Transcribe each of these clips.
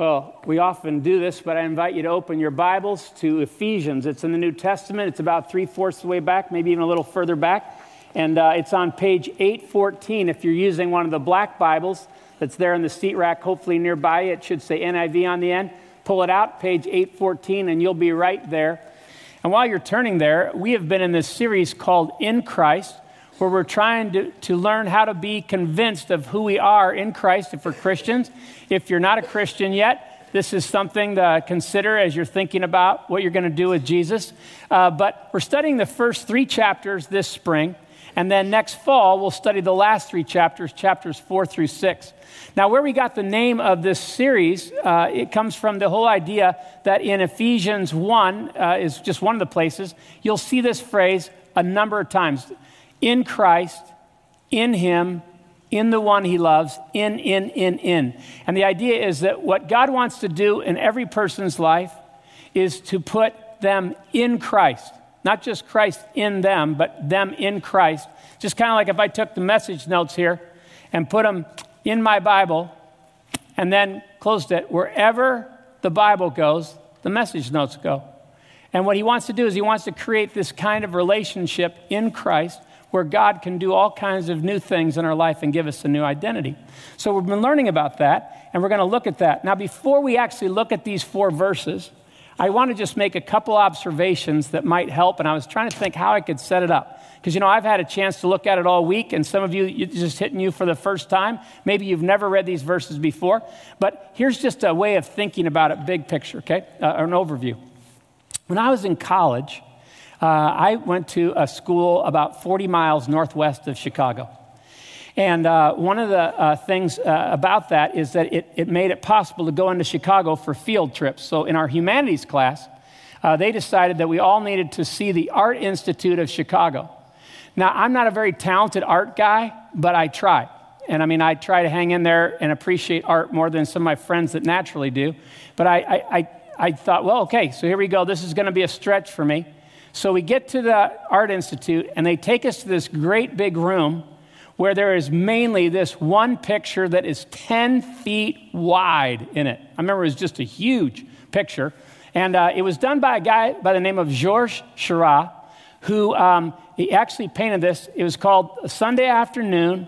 Well, we often do this, but I invite you to open your Bibles to Ephesians. It's in the New Testament. It's about three fourths of the way back, maybe even a little further back. And uh, it's on page 814 if you're using one of the black Bibles that's there in the seat rack, hopefully nearby. It should say NIV on the end. Pull it out, page 814, and you'll be right there. And while you're turning there, we have been in this series called In Christ where we're trying to, to learn how to be convinced of who we are in Christ if we're Christians. If you're not a Christian yet, this is something to consider as you're thinking about what you're going to do with Jesus. Uh, but we're studying the first three chapters this spring. And then next fall, we'll study the last three chapters, chapters four through six. Now, where we got the name of this series, uh, it comes from the whole idea that in Ephesians 1 uh, is just one of the places, you'll see this phrase a number of times in Christ, in Him, in the one He loves, in, in, in, in. And the idea is that what God wants to do in every person's life is to put them in Christ. Not just Christ in them, but them in Christ. Just kind of like if I took the message notes here and put them in my Bible and then closed it, wherever the Bible goes, the message notes go. And what he wants to do is he wants to create this kind of relationship in Christ where God can do all kinds of new things in our life and give us a new identity. So we've been learning about that, and we're going to look at that. Now, before we actually look at these four verses, I want to just make a couple observations that might help, and I was trying to think how I could set it up. Because, you know, I've had a chance to look at it all week, and some of you, it's just hitting you for the first time. Maybe you've never read these verses before. But here's just a way of thinking about it, big picture, okay? Uh, an overview. When I was in college, uh, I went to a school about 40 miles northwest of Chicago. And uh, one of the uh, things uh, about that is that it, it, made it possible to go into Chicago for field trips. So, in our humanities class, uh, they decided that we all needed to see the Art Institute of Chicago. Now, I'm not a very talented art guy, but I try. And I mean, I try to hang in there and appreciate art more than some of my friends that naturally do. But I, I, I, I thought, well, okay, so here we go. This is going to be a stretch for me. So we get to the Art Institute, and they take us to this great big room where there is mainly this one picture that is 10 feet wide in it. I remember it was just a huge picture. And uh, it was done by a guy by the name of Georges Seurat, who um, he actually painted this. It was called Sunday Afternoon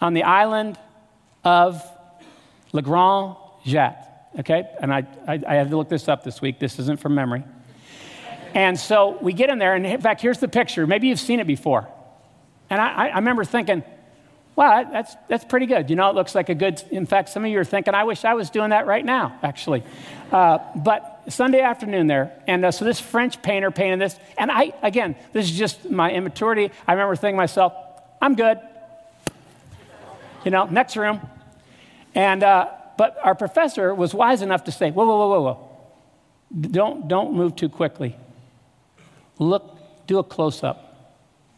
on the island of Le Grand Jatte. Okay? And I, I, I had to look this up this week. This isn't from memory. And so we get in there, and in fact, here's the picture. Maybe you've seen it before. And I, I remember thinking, wow, that's, that's pretty good. You know, it looks like a good, in fact, some of you are thinking, I wish I was doing that right now, actually. Uh, but Sunday afternoon there, and uh, so this French painter painted this, and I, again, this is just my immaturity. I remember thinking to myself, I'm good. You know, next room. And, uh, but our professor was wise enough to say, whoa, whoa, whoa, whoa, whoa. Don't, don't move too quickly. Look, do a close up.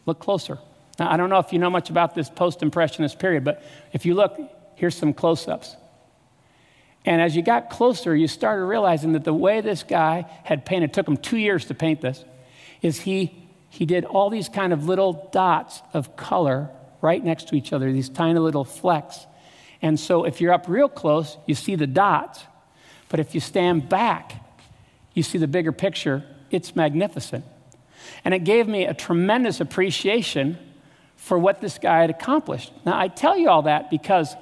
Look closer. Now, I don't know if you know much about this post impressionist period, but if you look, here's some close ups. And as you got closer, you started realizing that the way this guy had painted, took him two years to paint this, is he, he did all these kind of little dots of color right next to each other, these tiny little flecks. And so if you're up real close, you see the dots. But if you stand back, you see the bigger picture. It's magnificent. And it gave me a tremendous appreciation for what this guy had accomplished. Now, I tell you all that because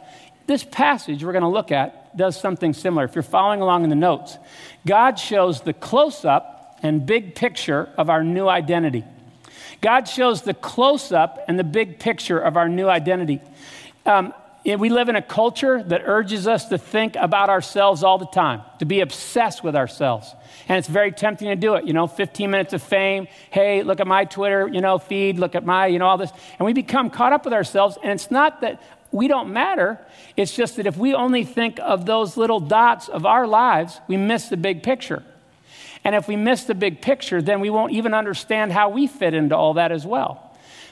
this passage we're going to look at does something similar. If you're following along in the notes, God shows the close up and big picture of our new identity. God shows the close up and the big picture of our new identity. Um, we live in a culture that urges us to think about ourselves all the time, to be obsessed with ourselves. And it's very tempting to do it. You know, 15 minutes of fame. Hey, look at my Twitter, you know, feed. Look at my, you know, all this. And we become caught up with ourselves. And it's not that we don't matter. It's just that if we only think of those little dots of our lives, we miss the big picture. And if we miss the big picture, then we won't even understand how we fit into all that as well.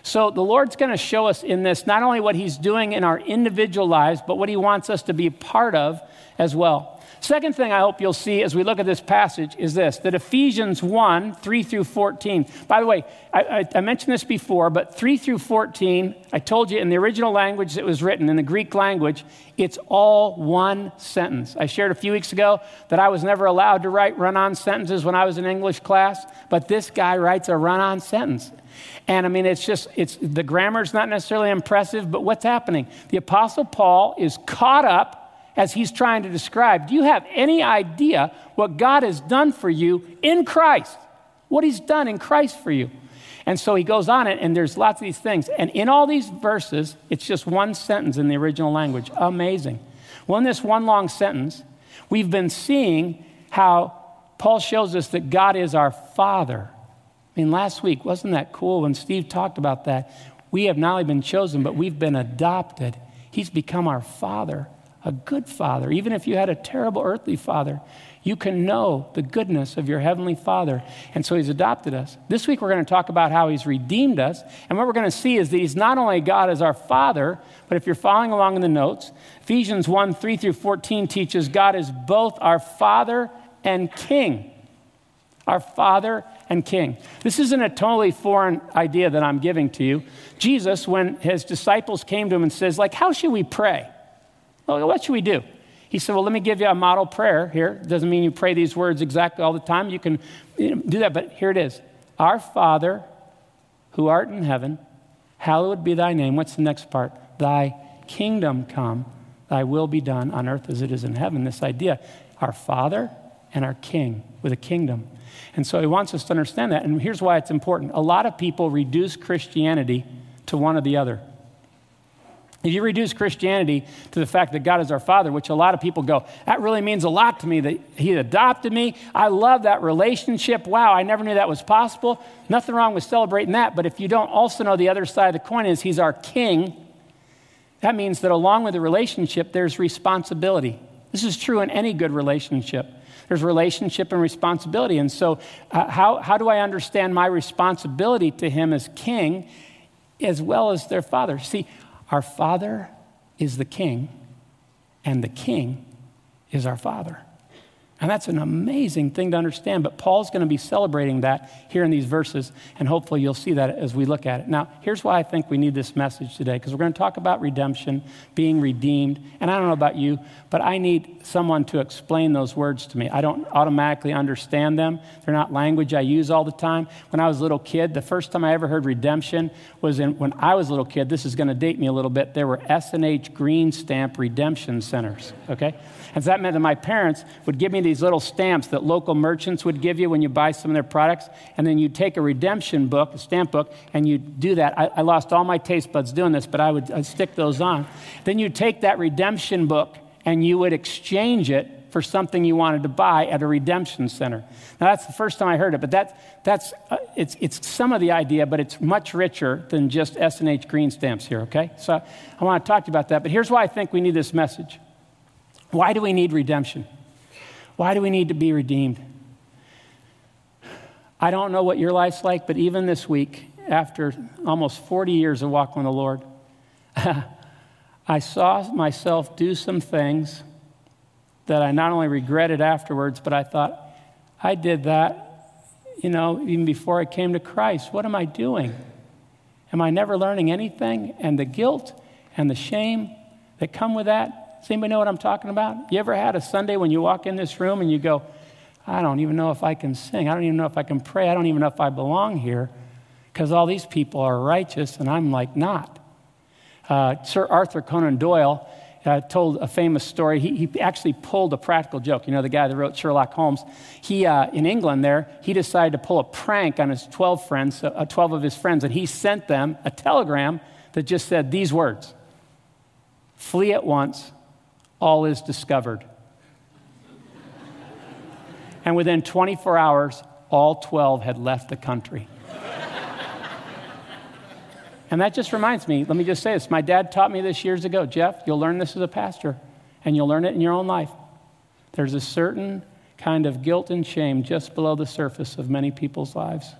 So the Lord's going to show us in this not only what He's doing in our individual lives, but what He wants us to be part of as well. Second thing I hope you'll see as we look at this passage is this that Ephesians 1 3 through 14. By the way, I, I, I, mentioned this before, but 3 through 14, I told you in the original language that was written, in the Greek language, it's all one sentence. I shared a few weeks ago that I was never allowed to write run on sentences when I was in English class, but this guy writes a run on sentence. And I mean, it's just, it's, the grammar's not necessarily impressive, but what's happening? The Apostle Paul is caught up as he's trying to describe. Do you have any idea what God has done for you in Christ? What he's done in Christ for you? And so he goes on it, and there's lots of these things. And in all these verses, it's just one sentence in the original language. Amazing. Well, in this one long sentence, we've been seeing how Paul shows us that God is our Father. I mean, last week, wasn't that cool when Steve talked about that? We have not only been chosen, but we've been adopted. He's become our Father, a good Father. Even if you had a terrible earthly Father, you can know the goodness of your Heavenly Father. And so He's adopted us. This week, we're going to talk about how He's redeemed us. And what we're going to see is that He's not only God as our Father, but if you're following along in the notes, Ephesians 1 3 through 14 teaches God is both our Father and King. Our Father and king. This isn't a totally foreign idea that I'm giving to you. Jesus, when his disciples came to him and says, like, how should we pray? Well, what should we do? He said, well, let me give you a model prayer here. Doesn't mean you pray these words exactly all the time. You can you know, do that, but here it is. Our Father, who art in heaven, hallowed be thy name. What's the next part? Thy kingdom come, thy will be done on earth as it is in heaven. This idea, our Father and our King with a kingdom. And so he wants us to understand that. And here's why it's important a lot of people reduce Christianity to one or the other. If you reduce Christianity to the fact that God is our Father, which a lot of people go, that really means a lot to me that He adopted me. I love that relationship. Wow, I never knew that was possible. Nothing wrong with celebrating that. But if you don't also know the other side of the coin is He's our King, that means that along with the relationship, there's responsibility. This is true in any good relationship. There's relationship and responsibility. And so, uh, how, how do I understand my responsibility to him as king as well as their father? See, our father is the king, and the king is our father. And that's an amazing thing to understand. But Paul's going to be celebrating that here in these verses, and hopefully you'll see that as we look at it. Now, here's why I think we need this message today, because we're going to talk about redemption, being redeemed. And I don't know about you, but I need someone to explain those words to me. I don't automatically understand them, they're not language I use all the time. When I was a little kid, the first time I ever heard redemption was in, when I was a little kid. This is going to date me a little bit. There were S&H Green Stamp redemption centers, okay? And so that meant that my parents would give me these little stamps that local merchants would give you when you buy some of their products. And then you'd take a redemption book, a stamp book, and you'd do that. I, I lost all my taste buds doing this, but I would I'd stick those on. Then you'd take that redemption book and you would exchange it for something you wanted to buy at a redemption center. Now, that's the first time I heard it, but that, that's, uh, it's, it's some of the idea, but it's much richer than just S&H green stamps here, okay? So I want to talk to you about that. But here's why I think we need this message. Why do we need redemption? Why do we need to be redeemed? I don't know what your life's like, but even this week, after almost 40 years of walking with the Lord, I saw myself do some things that I not only regretted afterwards, but I thought, I did that, you know, even before I came to Christ. What am I doing? Am I never learning anything? And the guilt and the shame that come with that does anybody know what I'm talking about? You ever had a Sunday when you walk in this room and you go, I don't even know if I can sing. I don't even know if I can pray. I don't even know if I belong here because all these people are righteous and I'm like not. Uh, Sir Arthur Conan Doyle uh, told a famous story. He, he, actually pulled a practical joke. You know, the guy that wrote Sherlock Holmes. He, uh, in England there, he decided to pull a prank on his 12 friends, uh, 12 of his friends, and he sent them a telegram that just said these words Flee at once all is discovered. and within 24 hours, all 12 had left the country. and that just reminds me, let me just say this. My dad taught me this years ago. Jeff, you'll learn this as a pastor, and you'll learn it in your own life. There's a certain kind of guilt and shame just below the surface of many people's lives.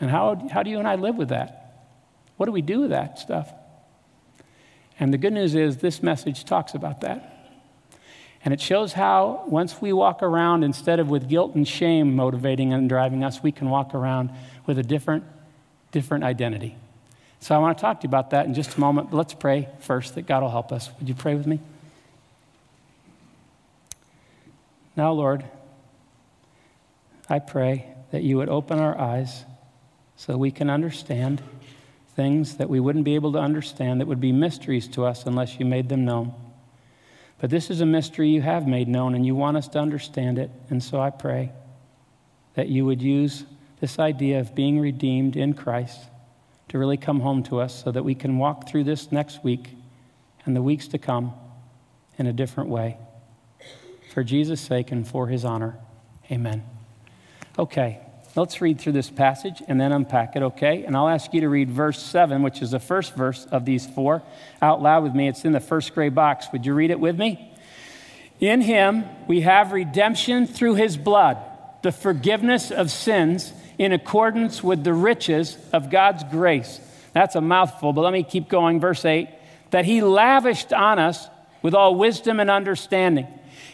And how, how do you and I live with that? What do we do with that stuff? And the good news is, this message talks about that. And it shows how, once we walk around, instead of with guilt and shame motivating and driving us, we can walk around with a different, different identity. So I want to talk to you about that in just a moment. But let's pray first that God will help us. Would you pray with me? Now, Lord, I pray that you would open our eyes so we can understand things that we wouldn't be able to understand that would be mysteries to us unless you made them known. But this is a mystery you have made known, and you want us to understand it. And so I pray that you would use this idea of being redeemed in Christ to really come home to us so that we can walk through this next week and the weeks to come in a different way. For Jesus' sake and for his honor. Amen. Okay, let's read through this passage and then unpack it, okay? And I'll ask you to read verse 7, which is the first verse of these four, out loud with me. It's in the first gray box. Would you read it with me? In him we have redemption through his blood, the forgiveness of sins in accordance with the riches of God's grace. That's a mouthful, but let me keep going. Verse 8 that he lavished on us with all wisdom and understanding.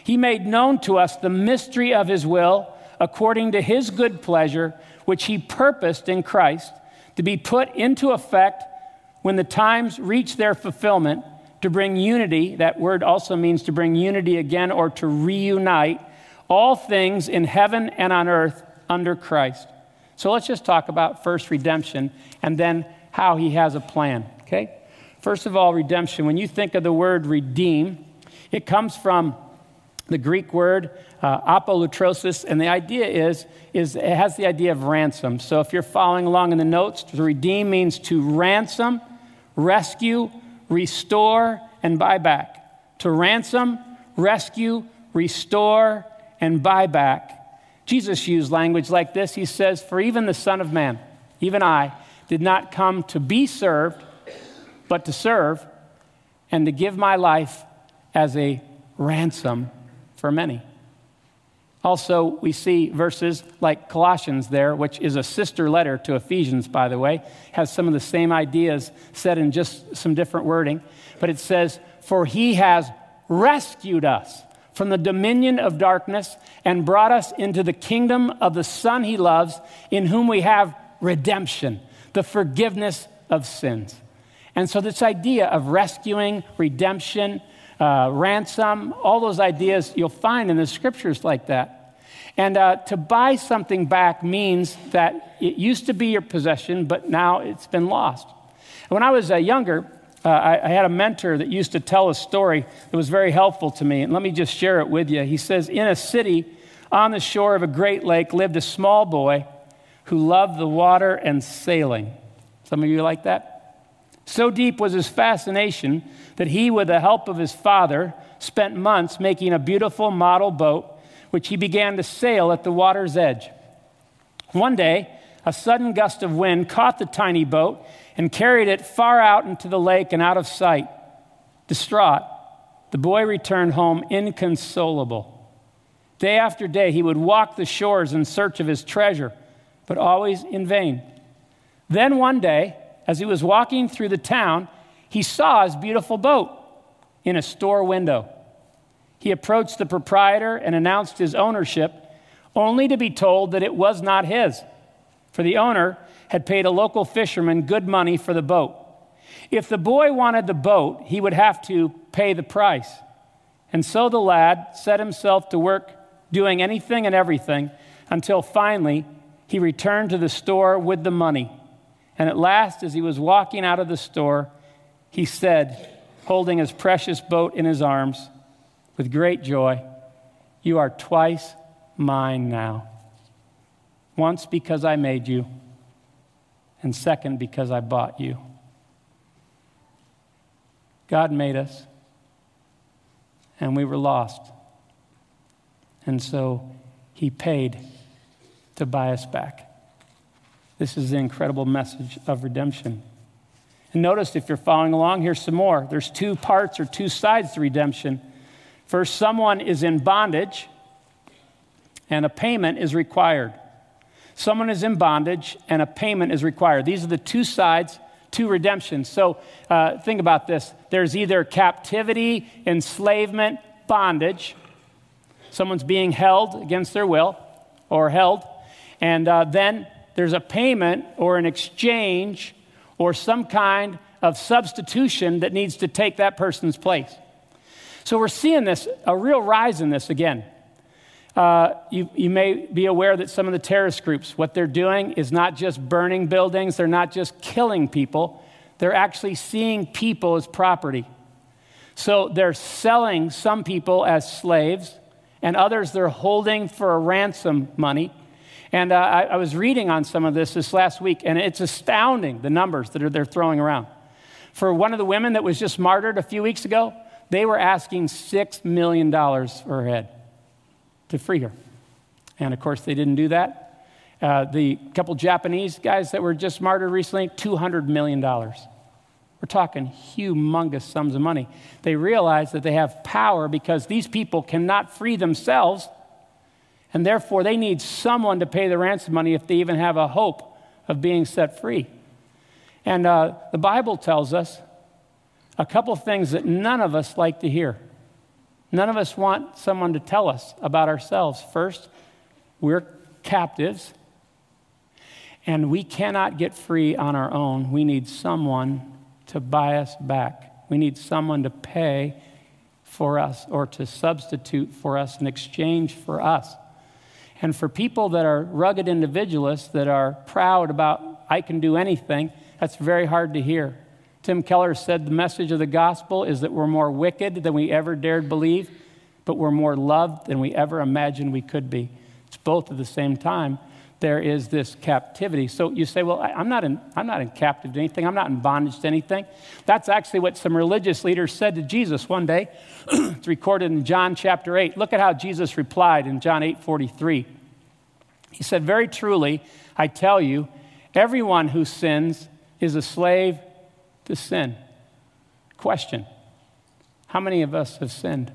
He made known to us the mystery of his will according to his good pleasure, which he purposed in Christ to be put into effect when the times reach their fulfillment to bring unity. That word also means to bring unity again or to reunite all things in heaven and on earth under Christ. So let's just talk about first redemption and then how he has a plan, okay? First of all, redemption. When you think of the word redeem, it comes from the Greek word uh, apolutrosis, and the idea is, is it has the idea of ransom. So if you're following along in the notes, to redeem means to ransom, rescue, restore, and buy back. To ransom, rescue, restore, and buy back. Jesus used language like this. He says, For even the Son of Man, even I, did not come to be served, but to serve and to give my life as a ransom for many. Also, we see verses like Colossians there, which is a sister letter to Ephesians, by the way, has some of the same ideas said in just some different wording. But it says, For he has rescued us from the dominion of darkness and brought us into the kingdom of the Son he loves, in whom we have redemption, the forgiveness of sins. And so, this idea of rescuing, redemption, uh, ransom, all those ideas you'll find in the scriptures like that. And uh, to buy something back means that it used to be your possession, but now it's been lost. when I was uh, younger, uh, I, I, had a mentor that used to tell a story that was very helpful to me. And let me just share it with you. He says, In a city on the shore of a great lake lived a small boy who loved the water and sailing. Some of you like that? So deep was his fascination that he, with the help of his father, spent months making a beautiful model boat, which he began to sail at the water's edge. One day, a sudden gust of wind caught the tiny boat and carried it far out into the lake and out of sight. Distraught, the boy returned home inconsolable. Day after day, he would walk the shores in search of his treasure, but always in vain. Then one day, as he was walking through the town, he saw his beautiful boat in a store window. He approached the proprietor and announced his ownership, only to be told that it was not his, for the owner had paid a local fisherman good money for the boat. If the boy wanted the boat, he would have to pay the price. And so the lad set himself to work doing anything and everything until finally he returned to the store with the money. And at last, as he was walking out of the store, he said, holding his precious boat in his arms, with great joy, You are twice mine now. Once because I made you and second, because I bought you. God made us, and we were lost. And so he paid to buy us back. This is the incredible message of redemption. And notice if you're following along, here's some more. There's two parts or two sides to redemption. First, someone is in bondage, and a payment is required. Someone is in bondage and a payment is required. These are the two sides to redemption. So uh, think about this there's either captivity, enslavement, bondage. Someone's being held against their will or held. And uh, then there's a payment or an exchange or some kind of substitution that needs to take that person's place. So we're seeing this, a real rise in this again. Uh, you, you may be aware that some of the terrorist groups, what they're doing is not just burning buildings, they're not just killing people, they're actually seeing people as property. So they're selling some people as slaves, and others they're holding for a ransom money. And uh, I, I, was reading on some of this this last week, and it's astounding the numbers that are, they're throwing around. For one of the women that was just martyred a few weeks ago, they were asking $6 million for her head to free her. And of course, they didn't do that. Uh, the couple Japanese guys that were just martyred recently, $200 million. We're talking humongous sums of money. They realize that they have power because these people cannot free themselves, and therefore they need someone to pay the ransom money if they even have a hope of being set free. And uh, the Bible tells us a couple things that none of us like to hear. None of us want someone to tell us about ourselves. First, we're captives, and we cannot get free on our own. We need someone to buy us back. We need someone to pay for us or to substitute for us in exchange for us. And for people that are rugged individualists that are proud about, I can do anything, that's very hard to hear. Tim Keller said the message of the gospel is that we're more wicked than we ever dared believe, but we're more loved than we ever imagined we could be. It's both at the same time. There is this captivity. So you say, well, I'm not, in, I'm not in captive to anything. I'm not in bondage to anything. That's actually what some religious leaders said to Jesus one day. it's recorded in John chapter 8. Look at how Jesus replied in John 8 43. He said, Very truly, I tell you, everyone who sins is a slave to sin. Question How many of us have sinned?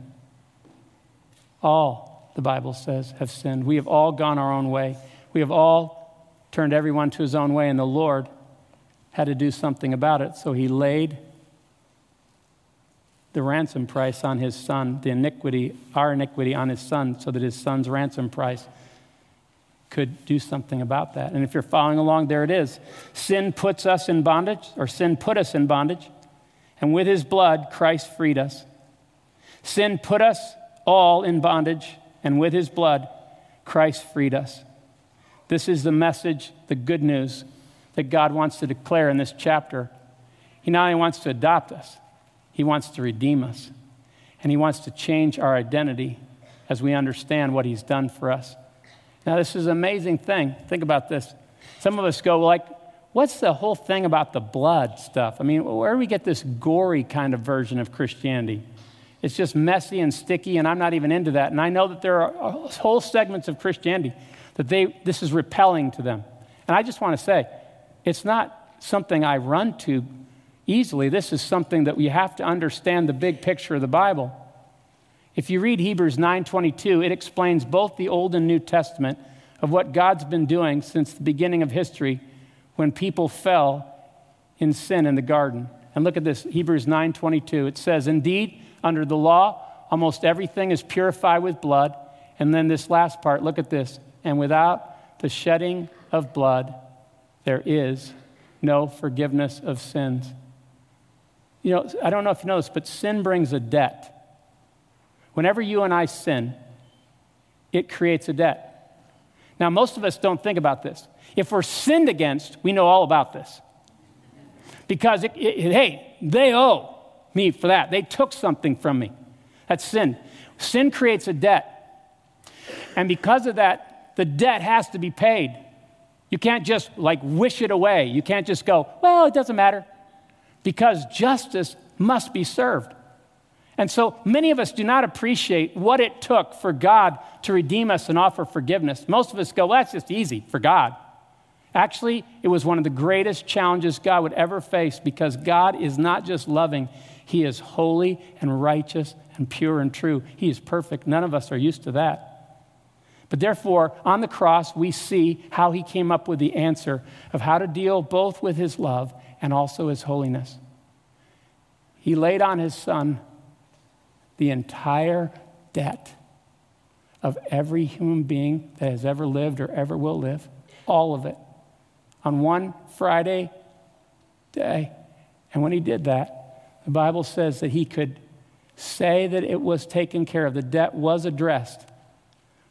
All, the Bible says, have sinned. We have all gone our own way. We have all turned everyone to his own way, and the Lord had to do something about it. So he laid the ransom price on his son, the iniquity, our iniquity on his son, so that his son's ransom price could do something about that. And if you're following along, there it is. Sin puts us in bondage, or sin put us in bondage, and with his blood, Christ freed us. Sin put us all in bondage, and with his blood, Christ freed us. This is the message, the good news that God wants to declare in this chapter. He not only wants to adopt us, he wants to redeem us, and he wants to change our identity as we understand what he's done for us. Now, this is an amazing thing. Think about this. Some of us go, like, what's the whole thing about the blood stuff? I mean, where do we get this gory kind of version of Christianity? It's just messy and sticky, and I'm not even into that. And I know that there are whole segments of Christianity that they, this is repelling to them. And I just want to say, it's not something I run to easily. This is something that we have to understand the big picture of the Bible. If you read Hebrews 9:22, it explains both the Old and New Testament of what God's been doing since the beginning of history when people fell in sin in the garden. And look at this, Hebrews 9:22. It says, "Indeed, under the law, almost everything is purified with blood." And then this last part, look at this. "And without the shedding of blood, there is no forgiveness of sins." You know, I don't know if you know this, but sin brings a debt. Whenever you and I sin, it creates a debt. Now, most of us don't think about this. If we're sinned against, we know all about this. Because, it, it, hey, they owe me for that. They took something from me. That's sin. Sin creates a debt. And because of that, the debt has to be paid. You can't just like wish it away. You can't just go, well, it doesn't matter. Because justice must be served. And so many of us do not appreciate what it took for God to redeem us and offer forgiveness. Most of us go, well, that's just easy for God. Actually, it was one of the greatest challenges God would ever face because God is not just loving, He is holy and righteous and pure and true. He is perfect. None of us are used to that. But therefore, on the cross, we see how He came up with the answer of how to deal both with His love and also His holiness. He laid on His Son the entire debt of every human being that has ever lived or ever will live, all of it, on one Friday day. And when he did that, the Bible says that he could say that it was taken care of, the debt was addressed,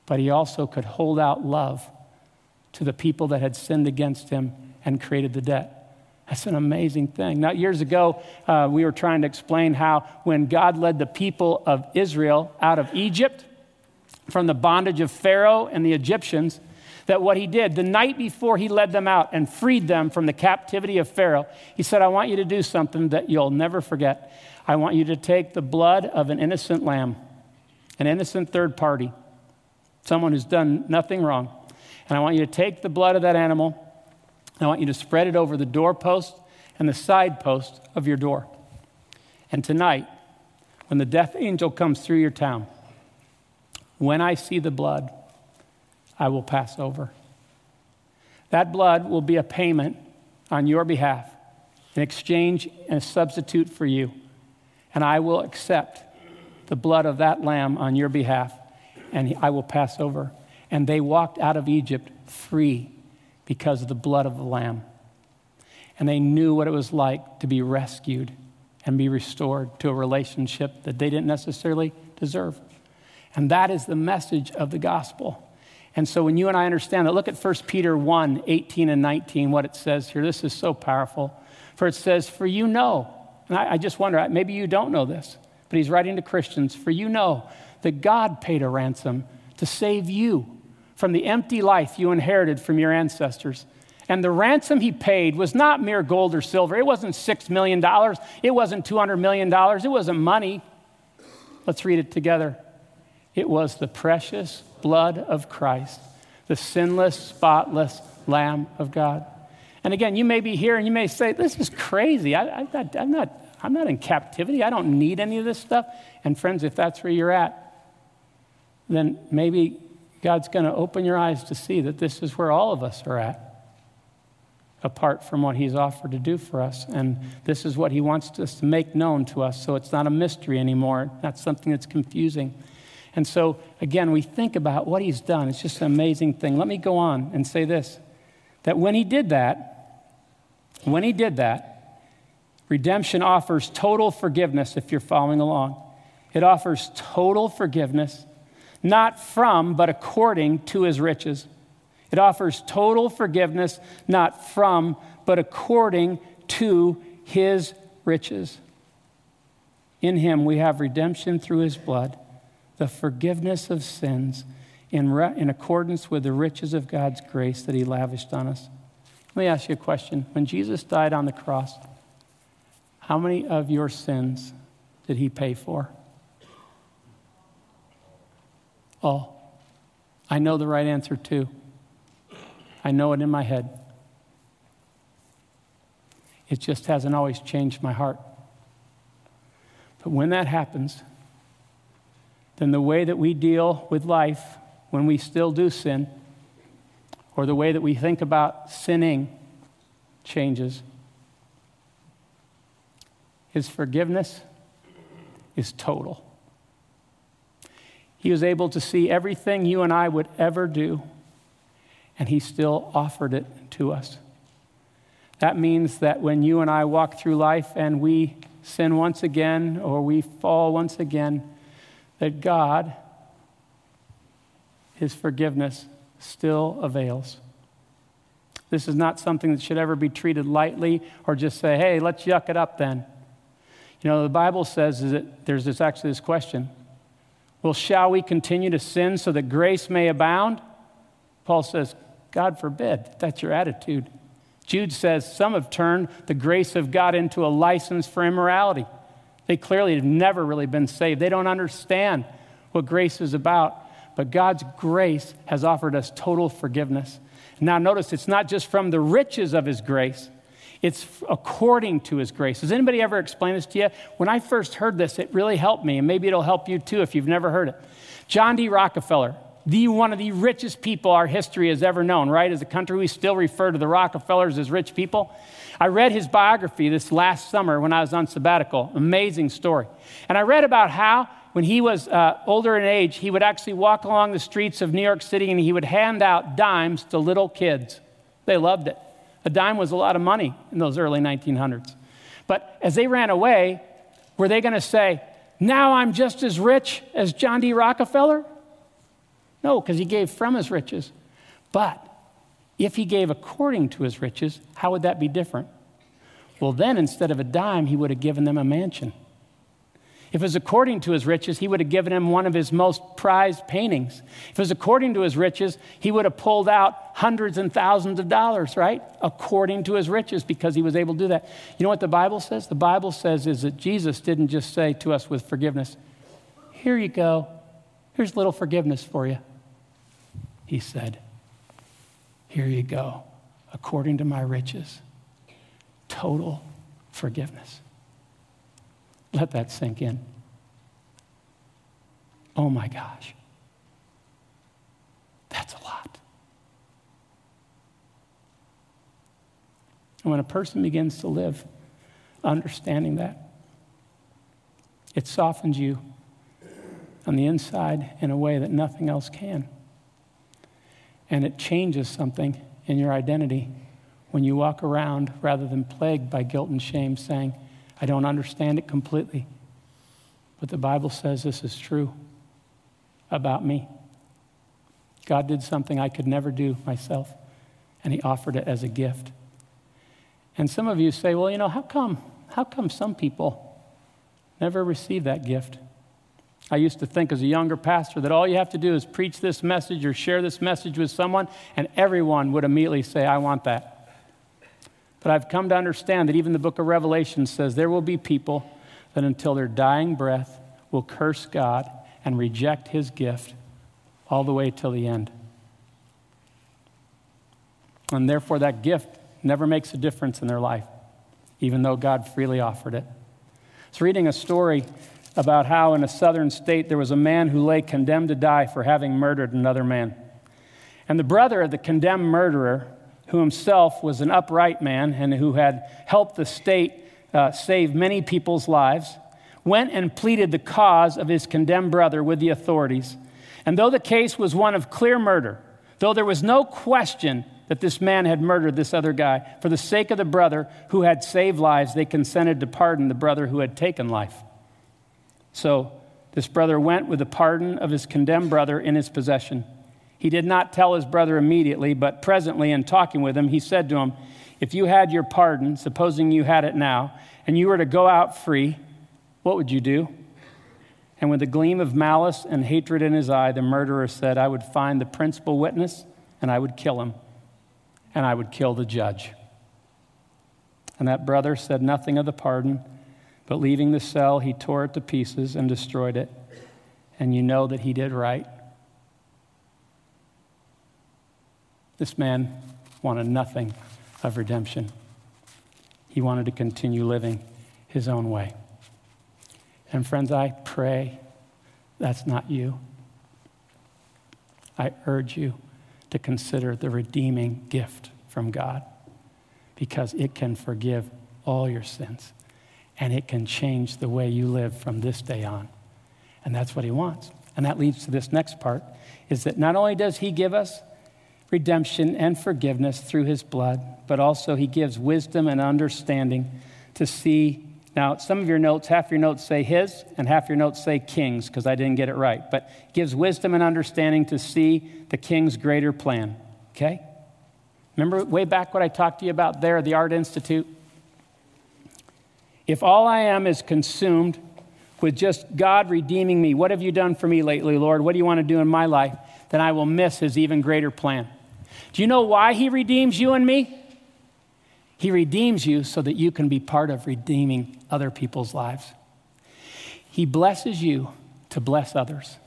but he also could hold out love to the people that had sinned against him and created the debt. That's an amazing thing. Now, years ago, uh, we were trying to explain how when God led the people of Israel out of Egypt from the bondage of Pharaoh and the Egyptians, that what he did the night before he led them out and freed them from the captivity of Pharaoh, he said, I want you to do something that you'll never forget. I want you to take the blood of an innocent lamb, an innocent third party, someone who's done nothing wrong. And I want you to take the blood of that animal I want you to spread it over the doorpost and the side post of your door. And tonight, when the death angel comes through your town, when I see the blood, I will pass over. That blood will be a payment on your behalf, an exchange and a substitute for you. And I will accept the blood of that lamb on your behalf, and I will pass over. And they walked out of Egypt free because of the blood of the Lamb. And they knew what it was like to be rescued and be restored to a relationship that they didn't necessarily deserve. And that is the message of the gospel. And so when you and I understand that, look at 1 Peter 1 18 and 19, what it says here. This is so powerful. For it says, For you know, and I, I just wonder, maybe you don't know this, but he's writing to Christians, For you know that God paid a ransom to save you from the empty life you inherited from your ancestors. And the ransom he paid was not mere gold or silver. It wasn't $6 million. It wasn't $200 million. It wasn't money. Let's read it together. It was the precious blood of Christ, the sinless, spotless Lamb of God. And again, you may be here and you may say, This is crazy. I, am not, I'm, not, I'm not in captivity. I don't need any of this stuff. And friends, if that's where you're at, then maybe God's going to open your eyes to see that this is where all of us are at, apart from what He's offered to do for us. And this is what He wants us to make known to us so it's not a mystery anymore, not something that's confusing. And so, again, we think about what He's done. It's just an amazing thing. Let me go on and say this that when He did that, when He did that, redemption offers total forgiveness if you're following along. It offers total forgiveness not from, but according to his riches. It offers total forgiveness, not from, but according to his riches. In him we have redemption through his blood, the forgiveness of sins in, re- in accordance with the riches of God's grace that he lavished on us. Let me ask you a question. When Jesus died on the cross, how many of your sins did he pay for? Oh, I know the right answer too. I know it in my head. It just hasn't always changed my heart. But when that happens, then the way that we deal with life when we still do sin, or the way that we think about sinning, changes. His forgiveness is total. He was able to see everything you and I would ever do, and He still offered it to us. That means that when you and I walk through life and we sin once again or we fall once again, that God, His forgiveness, still avails. This is not something that should ever be treated lightly or just say, hey, let's yuck it up then. You know, the Bible says that there's this actually this question well, shall we continue to sin so that grace may abound? Paul says, God forbid. That's your attitude. Jude says, Some have turned the grace of God into a license for immorality. They clearly have never really been saved. They don't understand what grace is about. But God's grace has offered us total forgiveness. Now, notice it's not just from the riches of His grace, it's according to his grace. Has anybody ever explained this to you? When I first heard this, it really helped me, and maybe it'll help you too if you've never heard it. John D. Rockefeller, the one of the richest people our history has ever known, right? As a country, we still refer to the Rockefellers as rich people. I read his biography this last summer when I was on sabbatical. Amazing story. And I read about how when he was uh, older in age, he would actually walk along the streets of New York City and he would hand out dimes to little kids. They loved it. A dime was a lot of money in those early 1900s. But as they ran away, were they going to say, Now I'm just as rich as John D. Rockefeller? No, because he gave from his riches. But if he gave according to his riches, how would that be different? Well, then instead of a dime, he would have given them a mansion. If it was according to his riches, he would have given him one of his most prized paintings. If it was according to his riches, he would have pulled out hundreds and thousands of dollars, right? According to his riches, because he was able to do that. You know what the Bible says? The Bible says is that Jesus didn't just say to us with forgiveness, Here you go. Here's a little forgiveness for you. He said, Here you go, according to my riches. Total forgiveness. Let that sink in. Oh my gosh. That's a lot. And when a person begins to live understanding that, it softens you on the inside in a way that nothing else can. And it changes something in your identity when you walk around rather than plagued by guilt and shame, saying, I don't understand it completely. But the Bible says this is true about me. God did something I could never do myself, and He offered it as a gift. And some of you say, well, you know, how come, how come some people never receive that gift? I used to think as a younger pastor that all you have to do is preach this message or share this message with someone, and everyone would immediately say, I want that. But I've come to understand that even the book of Revelation says there will be people that until their dying breath will curse God and reject his gift all the way till the end. And therefore, that gift never makes a difference in their life, even though God freely offered it. I was reading a story about how in a southern state there was a man who lay condemned to die for having murdered another man. And the brother of the condemned murderer who himself was an upright man and who had helped the state uh, save many people's lives, went and pleaded the cause of his condemned brother with the authorities. And though the case was one of clear murder, though there was no question that this man had murdered this other guy, for the sake of the brother who had saved lives, they consented to pardon the brother who had taken life. So this brother went with the pardon of his condemned brother in his possession. He did not tell his brother immediately, but presently, in talking with him, he said to him, If you had your pardon, supposing you had it now, and you were to go out free, what would you do? And with a gleam of malice and hatred in his eye, the murderer said, I would find the principal witness, and I would kill him, and I would kill the judge. And that brother said nothing of the pardon, but leaving the cell, he tore it to pieces and destroyed it. And you know that he did right This man wanted nothing of redemption. He wanted to continue living his own way. And friends, I pray that's not you. I urge you to consider the redeeming gift from God because it can forgive all your sins and it can change the way you live from this day on. And that's what he wants. And that leads to this next part is that not only does he give us redemption and forgiveness through his blood, but also he gives wisdom and understanding to see. Now, some of your notes, half your notes say his, and half your notes say kings, because I didn't get it right. But gives wisdom and understanding to see the king's greater plan. Okay? Remember way back what I talked to you about there, the Art Institute? If all I am is consumed with just God redeeming me, what have you done for me lately, Lord? What do you want to do in my life? Then I will miss his even greater plan. Do you know why he redeems you and me? He redeems you so that you can be part of redeeming other people's lives. He blesses you to bless others.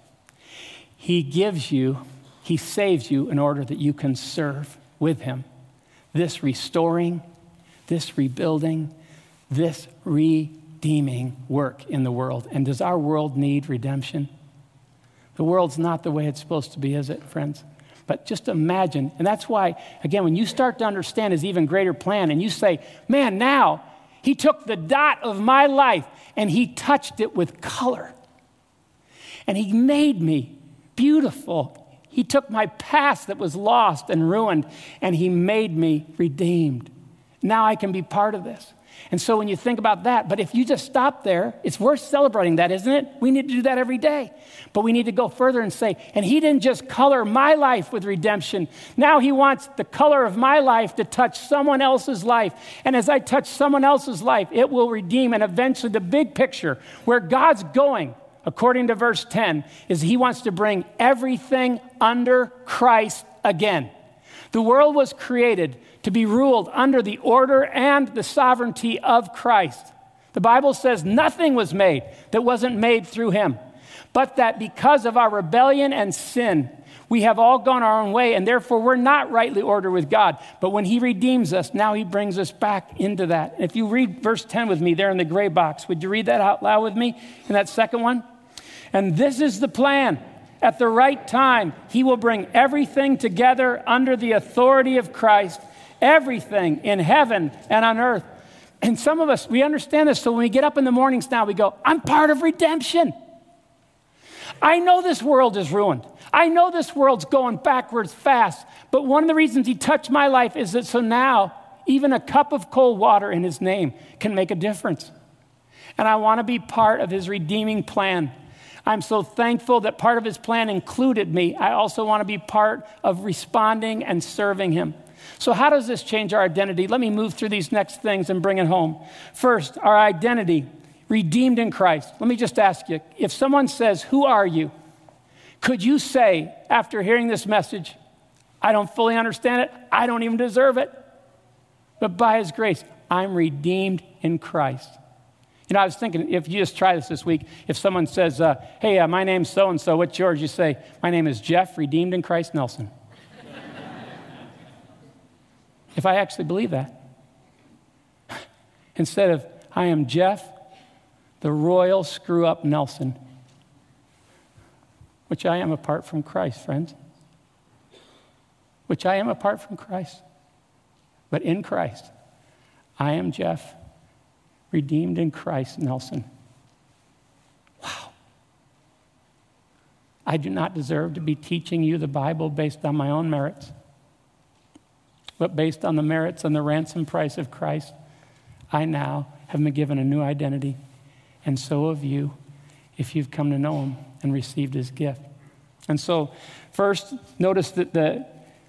He gives you, He saves you in order that you can serve with Him. This restoring, this rebuilding, this redeeming work in the world. And does our world need redemption? The world's not the way it's supposed to be, is it, friends? But just imagine, and that's why, again, when you start to understand his even greater plan and you say, man, now he took the dot of my life and he touched it with color. And He made me beautiful. He took my past that was lost and ruined, and He made me redeemed. Now I can be part of this. And so when you think about that, but if you just stop there, it's worth celebrating that, isn't it? We need to do that every day. But we need to go further and say, and he didn't just color my life with redemption. Now he wants the color of my life to touch someone else's life. And as I touch someone else's life, it will redeem. And eventually, the big picture where God's going, according to verse 10, is he wants to bring everything under Christ again. The world was created to be ruled under the order and the sovereignty of Christ. The Bible says nothing was made that wasn't made through him, but that because of our rebellion and sin, we have all gone our own way, and therefore we're not rightly ordered with God. But when He redeems us, now He brings us back into that. If you read verse 10 with me there in the gray box, would you read that out loud with me in that second one? And this is the plan. At the right time, He will bring everything together under the authority of Christ everything in heaven and on earth. And some of us, we understand this. So when we get up in the mornings now, we go, I'm part of redemption. I know this world is ruined. I know this world's going backwards fast. But one of the reasons he touched my life is that so now, even a cup of cold water in his name can make a difference. And I want to be part of his redeeming plan. I'm so thankful that part of his plan included me. I also want to be part of responding and serving him. So, how does this change our identity? Let me move through these next things and bring it home. First, our identity, redeemed in Christ. Let me just ask you if someone says, Who are you? Could you say, after hearing this message, I don't fully understand it, I don't even deserve it, but by His grace, I'm redeemed in Christ? You know, I was thinking if you just try this this week, if someone says, uh, Hey, uh, my name's so and so, what's yours? You say, My name is Jeff, redeemed in Christ Nelson if I actually believe that. Instead of, I am Jeff, the royal screw up Nelson, which I am apart from Christ, friends. Which I am apart from Christ. But in Christ, I am Jeff, redeemed in Christ, Nelson. Wow. I do not deserve to be teaching you the Bible based on my own merits but based on the merits and the ransom price of Christ, I now have been given a new identity. And so have you if you've come to know him and received his gift. And so, first, notice that the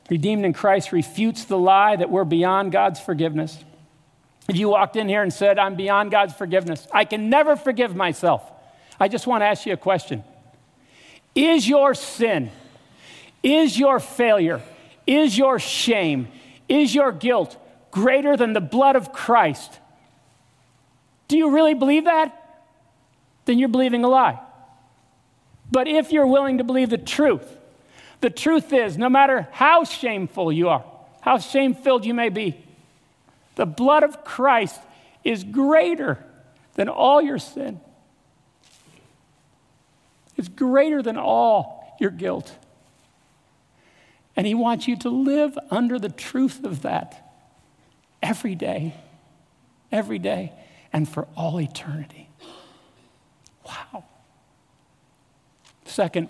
redeemed in Christ refutes the lie that we're beyond God's forgiveness. If you walked in here and said, I'm beyond God's forgiveness, I can never forgive myself, I just want to ask you a question. Is your sin, is your failure, is your shame, is your guilt greater than the blood of Christ? Do you really believe that? Then you're believing a lie. But if you're willing to believe the truth, the truth is no matter how shameful you are, how shame filled you may be, the blood of Christ is greater than all your sin. It's greater than all your guilt. And He wants you to live under the truth of that every day, every day, and for all eternity. Wow. Second,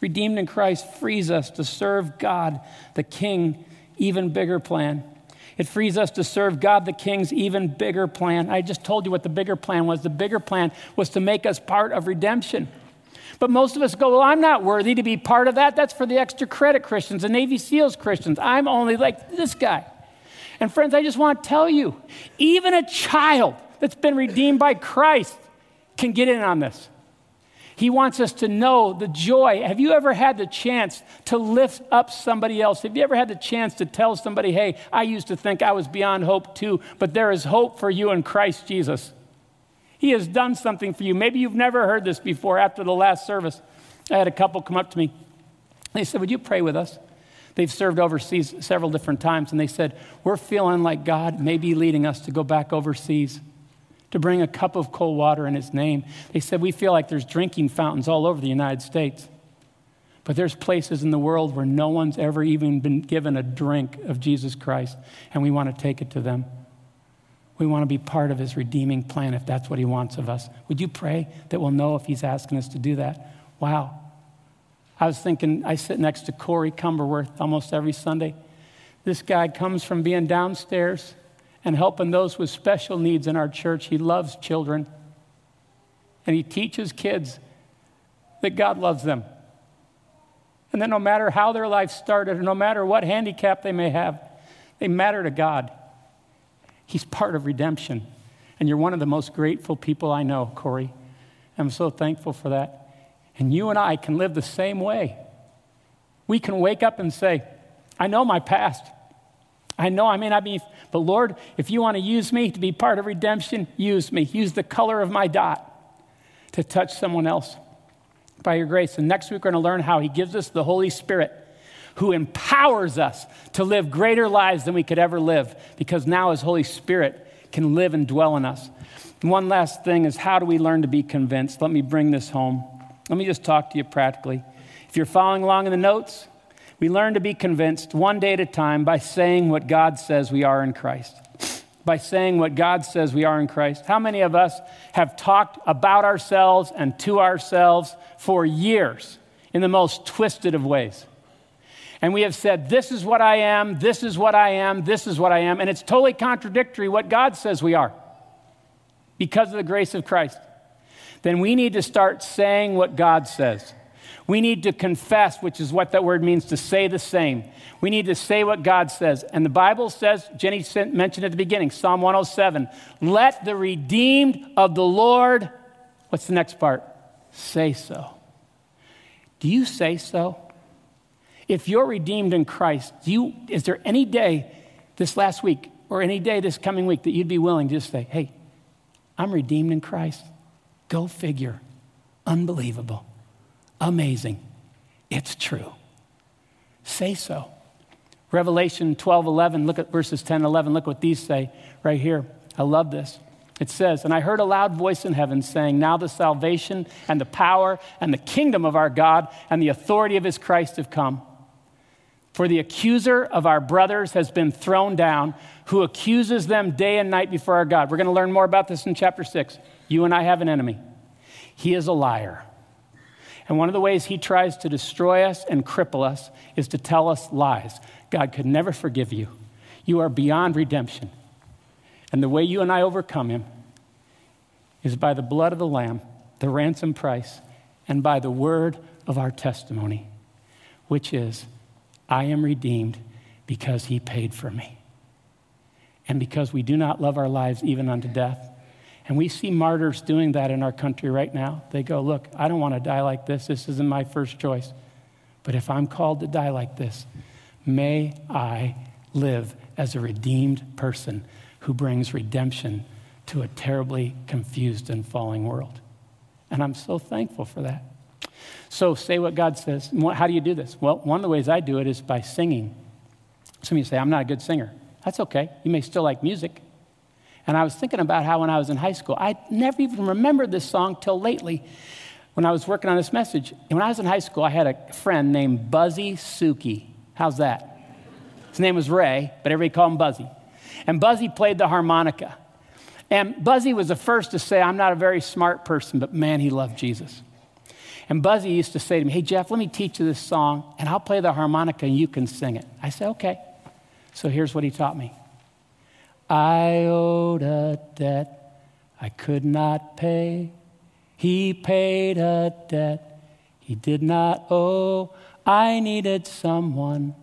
redeemed in Christ frees us to serve God, the King, even bigger plan. It frees us to serve God the King's even bigger plan. I just told you what the bigger plan was. The bigger plan was to make us part of redemption. But most of us go, Well, I'm not worthy to be part of that. That's for the extra credit Christians, the Navy SEALs Christians. I'm only like this guy. And friends, I just want to tell you even a child that's been redeemed by Christ can get in on this. He wants us to know the joy. Have you ever had the chance to lift up somebody else? Have you ever had the chance to tell somebody, hey, I used to think I was beyond hope too, but there is hope for you in Christ Jesus? He has done something for you. Maybe you've never heard this before after the last service. I had a couple come up to me. They said, Would you pray with us? They've served overseas several different times, and they said, We're feeling like God may be leading us to go back overseas to bring a cup of cold water in His name. They said, We feel like there's drinking fountains all over the United States. But there's places in the world where no one's ever even been given a drink of Jesus Christ, and we want to take it to them. We want to be part of his redeeming plan if that's what he wants of us. Would you pray that we'll know if he's asking us to do that? Wow. I was thinking, I sit next to Corey Cumberworth almost every Sunday. This guy comes from being downstairs and helping those with special needs in our church. He loves children. And he teaches kids that God loves them. And that no matter how their life started, or no matter what handicap they may have, they matter to God. He's part of redemption. And you're one of the most grateful people I know, Corey. I'm so thankful for that. And you and I can live the same way. We can wake up and say, I know my past. I know I may not be, but Lord, if you want to use me to be part of redemption, use me. Use the color of my dot to touch someone else by your grace. And next week, we're going to learn how He gives us the Holy Spirit who empowers us to live greater lives than we could ever live because now His Holy Spirit can live and dwell in us. One last thing is how do we learn to be convinced? Let me bring this home. Let me just talk to you practically. If you're following along in the notes, we learn to be convinced one day at a time by saying what God says we are in Christ. By saying what God says we are in Christ. How many of us have talked about ourselves and to ourselves for years in the most twisted of ways? And we have said, This is what I am, this is what I am, this is what I am. And it's totally contradictory what God says we are because of the grace of Christ then we need to start saying what God says. We need to confess, which is what that word means to say the same. We need to say what God says. And the Bible says, Jenny mentioned at the beginning, Psalm 107, let the redeemed of the Lord, what's the next part? Say so. Do you say so? If you're redeemed in Christ, do you, is there any day this last week or any day this coming week that you'd be willing to just say, hey, I'm redeemed in Christ? Go figure. Unbelievable. Amazing. It's true. Say so. Revelation 12 11, look at verses 10 11. Look what these say right here. I love this. It says, And I heard a loud voice in heaven saying, Now the salvation and the power and the kingdom of our God and the authority of his Christ have come. For the accuser of our brothers has been thrown down, who accuses them day and night before our God. We're going to learn more about this in chapter 6. You and I have an enemy. He is a liar. And one of the ways he tries to destroy us and cripple us is to tell us lies. God could never forgive you. You are beyond redemption. And the way you and I overcome him is by the blood of the Lamb, the ransom price, and by the word of our testimony, which is, I am redeemed because he paid for me. And because we do not love our lives even unto death, and we see martyrs doing that in our country right now. They go, Look, I don't want to die like this. This isn't my first choice. But if I'm called to die like this, may I live as a redeemed person who brings redemption to a terribly confused and falling world. And I'm so thankful for that. So, say what God says. How do you do this? Well, one of the ways I do it is by singing. Some of you say, I'm not a good singer. That's okay. You may still like music. And I was thinking about how when I was in high school, I never even remembered this song till lately when I was working on this message. And when I was in high school, I had a friend named Buzzy Suki. How's that? His name was Ray, but everybody called him Buzzy. And Buzzy played the harmonica. And Buzzy was the first to say, I'm not a very smart person, but man, he loved Jesus. And Buzzy used to say to me, Hey, Jeff, let me teach you this song, and I'll play the harmonica and you can sing it. I said, Okay. So here's what he taught me I owed a debt I could not pay. He paid a debt he did not owe. I needed someone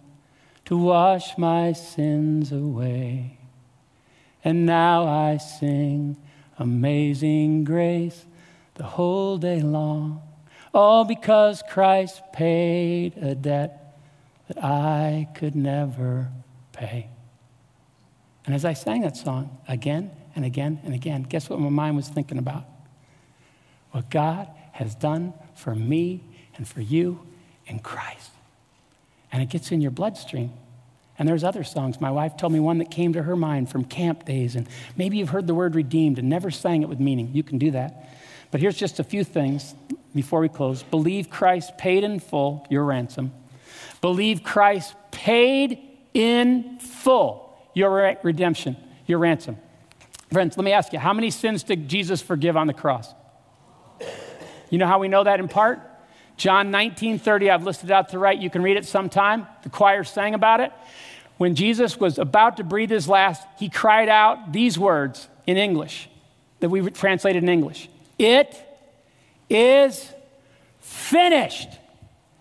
to wash my sins away. And now I sing Amazing Grace the whole day long. All because Christ paid a debt that I could never pay. And as I sang that song again and again and again, guess what my mind was thinking about? What God has done for me and for you in Christ. And it gets in your bloodstream. And there's other songs. My wife told me one that came to her mind from camp days. And maybe you've heard the word redeemed and never sang it with meaning. You can do that. But here's just a few things before we close. Believe Christ paid in full your ransom. Believe Christ paid in full your redemption, your ransom. Friends, let me ask you how many sins did Jesus forgive on the cross? You know how we know that in part? John 19 30, I've listed out to the right. You can read it sometime. The choir sang about it. When Jesus was about to breathe his last, he cried out these words in English that we translated in English It is finished.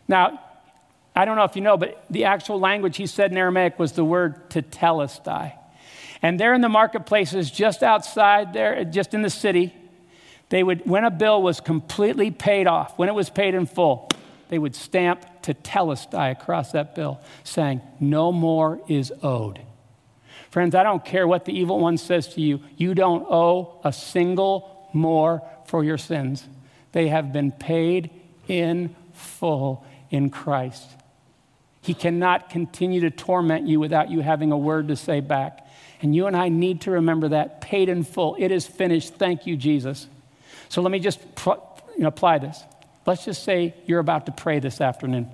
Now, I don't know if you know, but the actual language he said in Aramaic was the word tetelestai. And there in the marketplaces, just outside there, just in the city, they would, when a bill was completely paid off, when it was paid in full, they would stamp tetelestai across that bill saying, No more is owed. Friends, I don't care what the evil one says to you, you don't owe a single more for your sins. They have been paid in full in Christ. He cannot continue to torment you without you having a word to say back. And you and I need to remember that paid in full. It is finished. Thank you, Jesus. So let me just you know, apply this. Let's just say you're about to pray this afternoon.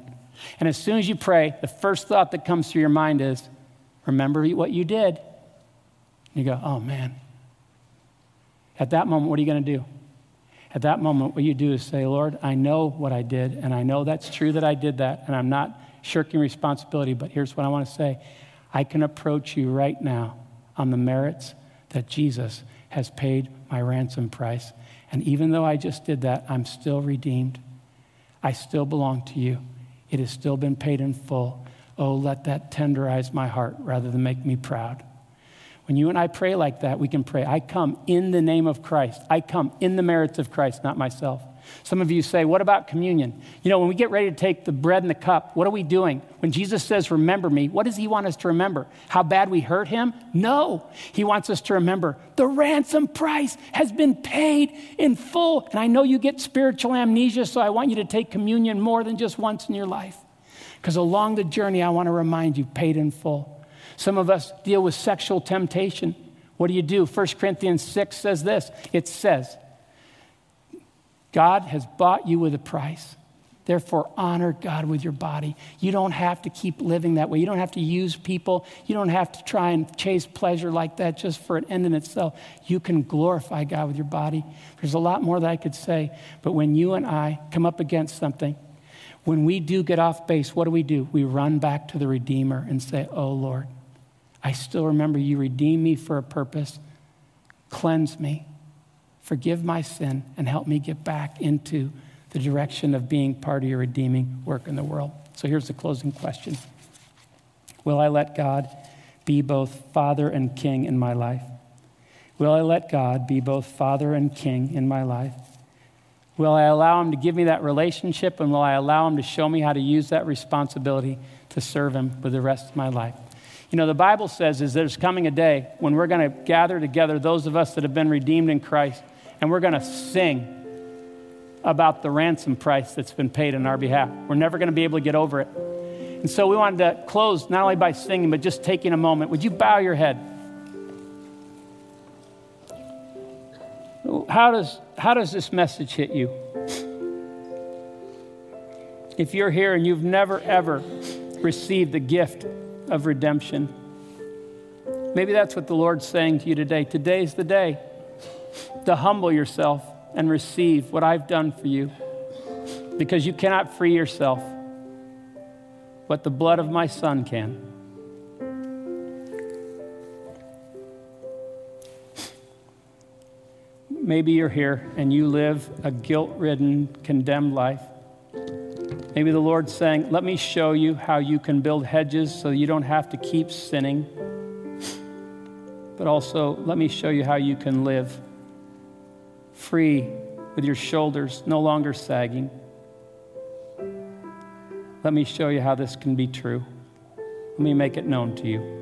And as soon as you pray, the first thought that comes to your mind is, remember what you did. You go, oh man. At that moment, what are you going to do? At that moment, what you do is say, Lord, I know what I did, and I know that's true that I did that, and I'm not shirking responsibility, but here's what I want to say I can approach you right now on the merits that Jesus has paid my ransom price. And even though I just did that, I'm still redeemed. I still belong to you. It has still been paid in full. Oh, let that tenderize my heart rather than make me proud. When you and I pray like that, we can pray, I come in the name of Christ. I come in the merits of Christ, not myself. Some of you say, What about communion? You know, when we get ready to take the bread and the cup, what are we doing? When Jesus says, Remember me, what does he want us to remember? How bad we hurt him? No. He wants us to remember the ransom price has been paid in full. And I know you get spiritual amnesia, so I want you to take communion more than just once in your life. Because along the journey, I want to remind you, paid in full. Some of us deal with sexual temptation. What do you do? 1 Corinthians 6 says this it says, God has bought you with a price. Therefore, honor God with your body. You don't have to keep living that way. You don't have to use people. You don't have to try and chase pleasure like that just for an end in itself. You can glorify God with your body. There's a lot more that I could say, but when you and I come up against something, when we do get off base, what do we do? We run back to the Redeemer and say, Oh Lord, I still remember you redeemed me for a purpose. Cleanse me forgive my sin, and help me get back into the direction of being part of your redeeming work in the world. So here's the closing question Will I let God be both Father and King in my life? Will I let God be both Father and King in my life? Will I allow Him to give me that relationship, and will I allow Him to show me how to use that responsibility to serve Him with the rest of my life? You know, the Bible says is there's coming a day when we're going to gather together those of us that have been redeemed in Christ and we're going to sing about the ransom price that's been paid on our behalf. We're never going to be able to get over it. And so we wanted to close not only by singing, but just taking a moment. Would you bow your head? How does, how does this message hit you? If you're here and you've never, ever received the gift of redemption, maybe that's what the Lord's saying to you today. Today's the day to humble yourself and receive what I've done for you because you cannot free yourself, but the blood of my Son can. Maybe you're here and you live a guilt ridden, condemned life. Maybe the Lord's saying, Let me show you how you can build hedges so you don't have to keep sinning. But also, let me show you how you can live free with your shoulders no longer sagging. Let me show you how this can be true. Let me make it known to you.